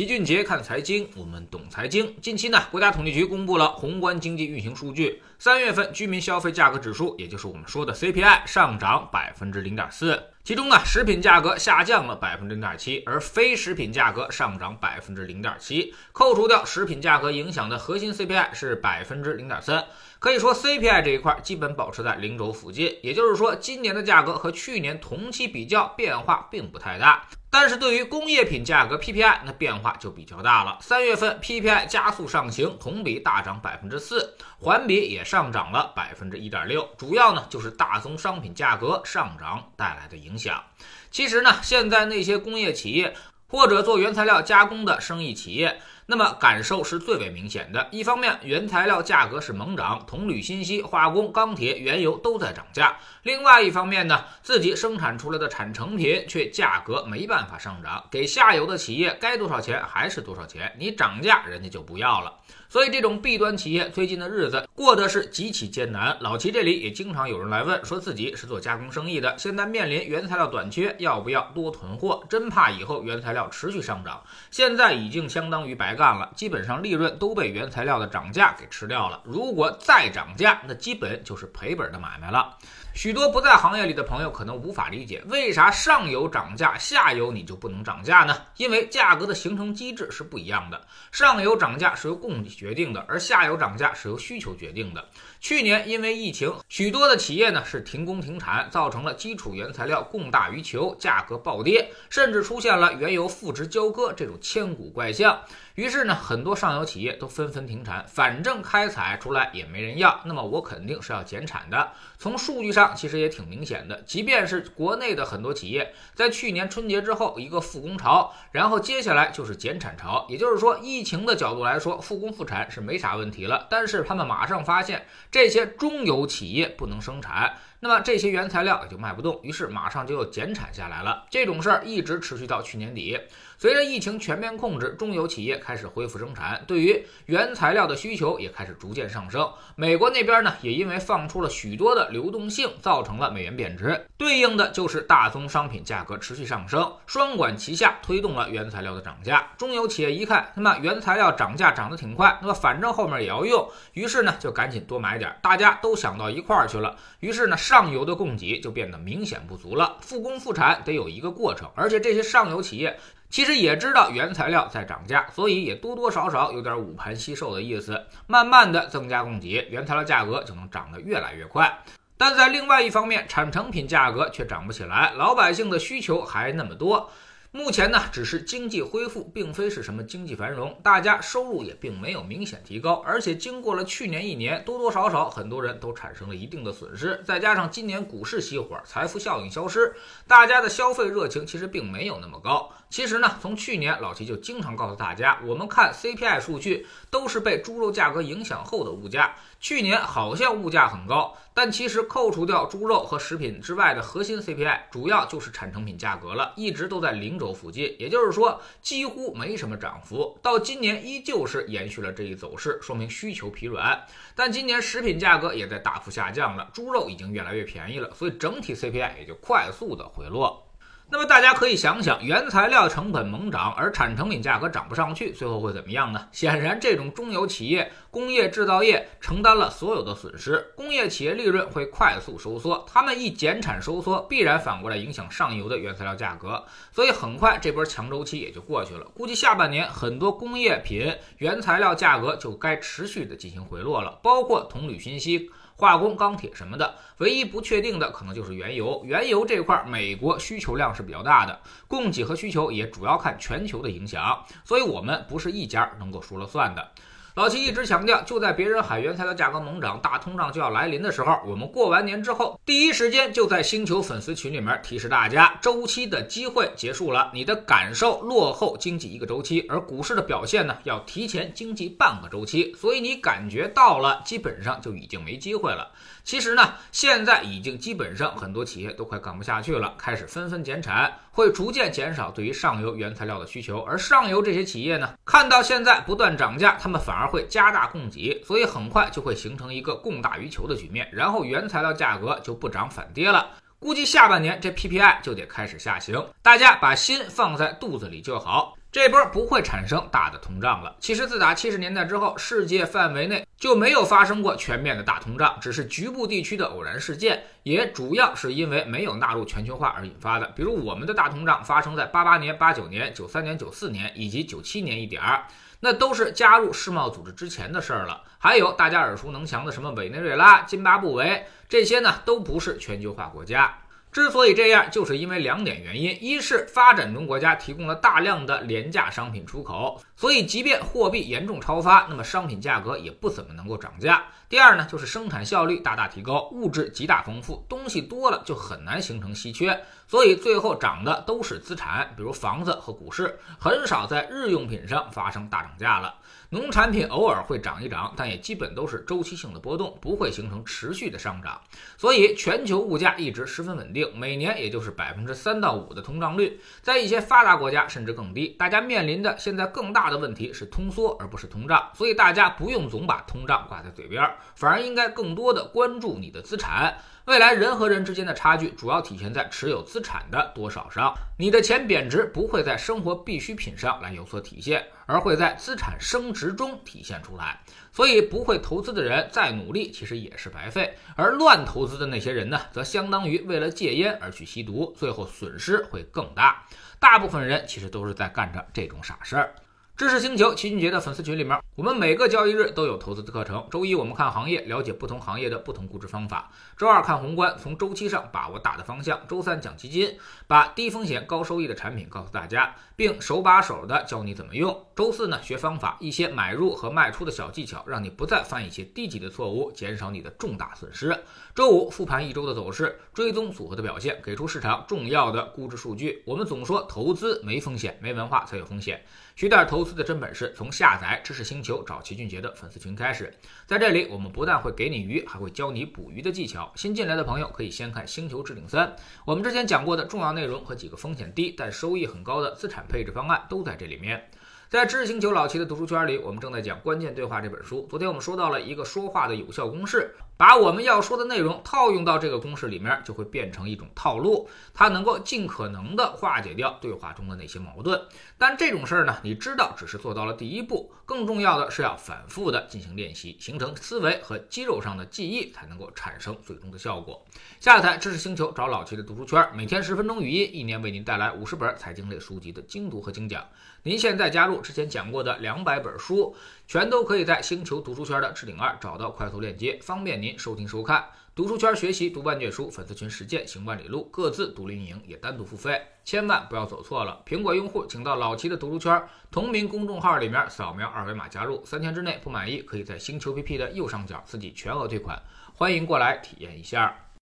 齐俊杰看财经，我们懂财经。近期呢，国家统计局公布了宏观经济运行数据，三月份居民消费价格指数，也就是我们说的 CPI，上涨百分之零点四。其中呢，食品价格下降了百分之零点七，而非食品价格上涨百分之零点七。扣除掉食品价格影响的核心 CPI 是百分之零点三。可以说 CPI 这一块基本保持在零轴附近，也就是说，今年的价格和去年同期比较变化并不太大。但是对于工业品价格 PPI，那变化就比较大了。三月份 PPI 加速上行，同比大涨百分之四，环比也上涨了百分之一点六。主要呢就是大宗商品价格上涨带来的影响。其实呢，现在那些工业企业或者做原材料加工的生意企业。那么感受是最为明显的。一方面，原材料价格是猛涨，铜、铝、锌、锡、化工、钢铁、原油都在涨价；另外一方面呢，自己生产出来的产成品却价格没办法上涨，给下游的企业该多少钱还是多少钱，你涨价人家就不要了。所以，这种 B 端企业最近的日子过得是极其艰难。老齐这里也经常有人来问，说自己是做加工生意的，现在面临原材料短缺，要不要多囤货？真怕以后原材料持续上涨。现在已经相当于白。干了，基本上利润都被原材料的涨价给吃掉了。如果再涨价，那基本就是赔本的买卖了。许多不在行业里的朋友可能无法理解，为啥上游涨价，下游你就不能涨价呢？因为价格的形成机制是不一样的。上游涨价是由供给决定的，而下游涨价是由需求决定的。去年因为疫情，许多的企业呢是停工停产，造成了基础原材料供大于求，价格暴跌，甚至出现了原油负值交割这种千古怪象。于是呢，很多上游企业都纷纷停产，反正开采出来也没人要，那么我肯定是要减产的。从数据上其实也挺明显的，即便是国内的很多企业在去年春节之后一个复工潮，然后接下来就是减产潮，也就是说，疫情的角度来说，复工复产是没啥问题了。但是他们马上发现这些中游企业不能生产。那么这些原材料也就卖不动，于是马上就又减产下来了。这种事儿一直持续到去年底。随着疫情全面控制，中游企业开始恢复生产，对于原材料的需求也开始逐渐上升。美国那边呢，也因为放出了许多的流动性，造成了美元贬值，对应的就是大宗商品价格持续上升，双管齐下推动了原材料的涨价。中游企业一看，那么原材料涨价涨得挺快，那么反正后面也要用，于是呢就赶紧多买点。大家都想到一块儿去了，于是呢。上游的供给就变得明显不足了，复工复产得有一个过程，而且这些上游企业其实也知道原材料在涨价，所以也多多少少有点捂盘惜售的意思，慢慢的增加供给，原材料价格就能涨得越来越快。但在另外一方面，产成品价格却涨不起来，老百姓的需求还那么多。目前呢，只是经济恢复，并非是什么经济繁荣，大家收入也并没有明显提高，而且经过了去年一年，多多少少很多人都产生了一定的损失，再加上今年股市熄火，财富效应消失，大家的消费热情其实并没有那么高。其实呢，从去年老齐就经常告诉大家，我们看 CPI 数据都是被猪肉价格影响后的物价。去年好像物价很高，但其实扣除掉猪肉和食品之外的核心 CPI，主要就是产成品价格了，一直都在零轴附近，也就是说几乎没什么涨幅。到今年依旧是延续了这一走势，说明需求疲软。但今年食品价格也在大幅下降了，猪肉已经越来越便宜了，所以整体 CPI 也就快速的回落。那么大家可以想想，原材料成本猛涨，而产成品价格涨不上去，最后会怎么样呢？显然，这种中游企业、工业制造业承担了所有的损失，工业企业利润会快速收缩。他们一减产收缩，必然反过来影响上游的原材料价格，所以很快这波强周期也就过去了。估计下半年很多工业品原材料价格就该持续的进行回落了，包括铜、铝、锌、锡。化工、钢铁什么的，唯一不确定的可能就是原油。原油这块，美国需求量是比较大的，供给和需求也主要看全球的影响，所以我们不是一家能够说了算的。老齐一直强调，就在别人喊原材料价格猛涨、大通胀就要来临的时候，我们过完年之后，第一时间就在星球粉丝群里面提示大家，周期的机会结束了，你的感受落后经济一个周期，而股市的表现呢，要提前经济半个周期，所以你感觉到了，基本上就已经没机会了。其实呢，现在已经基本上很多企业都快干不下去了，开始纷纷减产，会逐渐减少对于上游原材料的需求。而上游这些企业呢，看到现在不断涨价，他们反而会加大供给，所以很快就会形成一个供大于求的局面，然后原材料价格就不涨反跌了。估计下半年这 PPI 就得开始下行，大家把心放在肚子里就好。这波不会产生大的通胀了。其实自打七十年代之后，世界范围内就没有发生过全面的大通胀，只是局部地区的偶然事件，也主要是因为没有纳入全球化而引发的。比如我们的大通胀发生在八八年、八九年、九三年、九四年以及九七年一点儿，那都是加入世贸组织之前的事儿了。还有大家耳熟能详的什么委内瑞拉、津巴布韦，这些呢都不是全球化国家。之所以这样，就是因为两点原因：一是发展中国家提供了大量的廉价商品出口，所以即便货币严重超发，那么商品价格也不怎么能够涨价；第二呢，就是生产效率大大提高，物质极大丰富，东西多了就很难形成稀缺，所以最后涨的都是资产，比如房子和股市，很少在日用品上发生大涨价了。农产品偶尔会涨一涨，但也基本都是周期性的波动，不会形成持续的上涨。所以全球物价一直十分稳定，每年也就是百分之三到五的通胀率，在一些发达国家甚至更低。大家面临的现在更大的问题是通缩，而不是通胀。所以大家不用总把通胀挂在嘴边，反而应该更多的关注你的资产。未来人和人之间的差距主要体现在持有资产的多少上。你的钱贬值不会在生活必需品上来有所体现，而会在资产升值中体现出来。所以，不会投资的人再努力其实也是白费，而乱投资的那些人呢，则相当于为了戒烟而去吸毒，最后损失会更大。大部分人其实都是在干着这种傻事儿。知识星球齐俊杰的粉丝群里面，我们每个交易日都有投资的课程。周一我们看行业，了解不同行业的不同估值方法；周二看宏观，从周期上把握大的方向；周三讲基金，把低风险高收益的产品告诉大家，并手把手的教你怎么用。周四呢学方法，一些买入和卖出的小技巧，让你不再犯一些低级的错误，减少你的重大损失。周五复盘一周的走势，追踪组合的表现，给出市场重要的估值数据。我们总说投资没风险，没文化才有风险。学点投资的真本事，从下载知识星球找齐俊杰的粉丝群开始。在这里，我们不但会给你鱼，还会教你捕鱼的技巧。新进来的朋友可以先看《星球置顶三》，我们之前讲过的重要内容和几个风险低但收益很高的资产配置方案都在这里面。在知识星球老齐的读书圈里，我们正在讲《关键对话》这本书。昨天我们说到了一个说话的有效公式，把我们要说的内容套用到这个公式里面，就会变成一种套路，它能够尽可能的化解掉对话中的那些矛盾。但这种事儿呢，你知道只是做到了第一步，更重要的是要反复的进行练习，形成思维和肌肉上的记忆，才能够产生最终的效果。下载知识星球，找老齐的读书圈，每天十分钟语音，一年为您带来五十本财经类书籍的精读和精讲。您现在加入之前讲过的两百本书，全都可以在星球读书圈的置顶二找到快速链接，方便您收听收看。读书圈学习读万卷书，粉丝群实践行万里路，各自独立运营也单独付费，千万不要走错了。苹果用户请到老齐的读书圈同名公众号里面扫描二维码加入，三天之内不满意可以在星球 PP 的右上角自己全额退款，欢迎过来体验一下。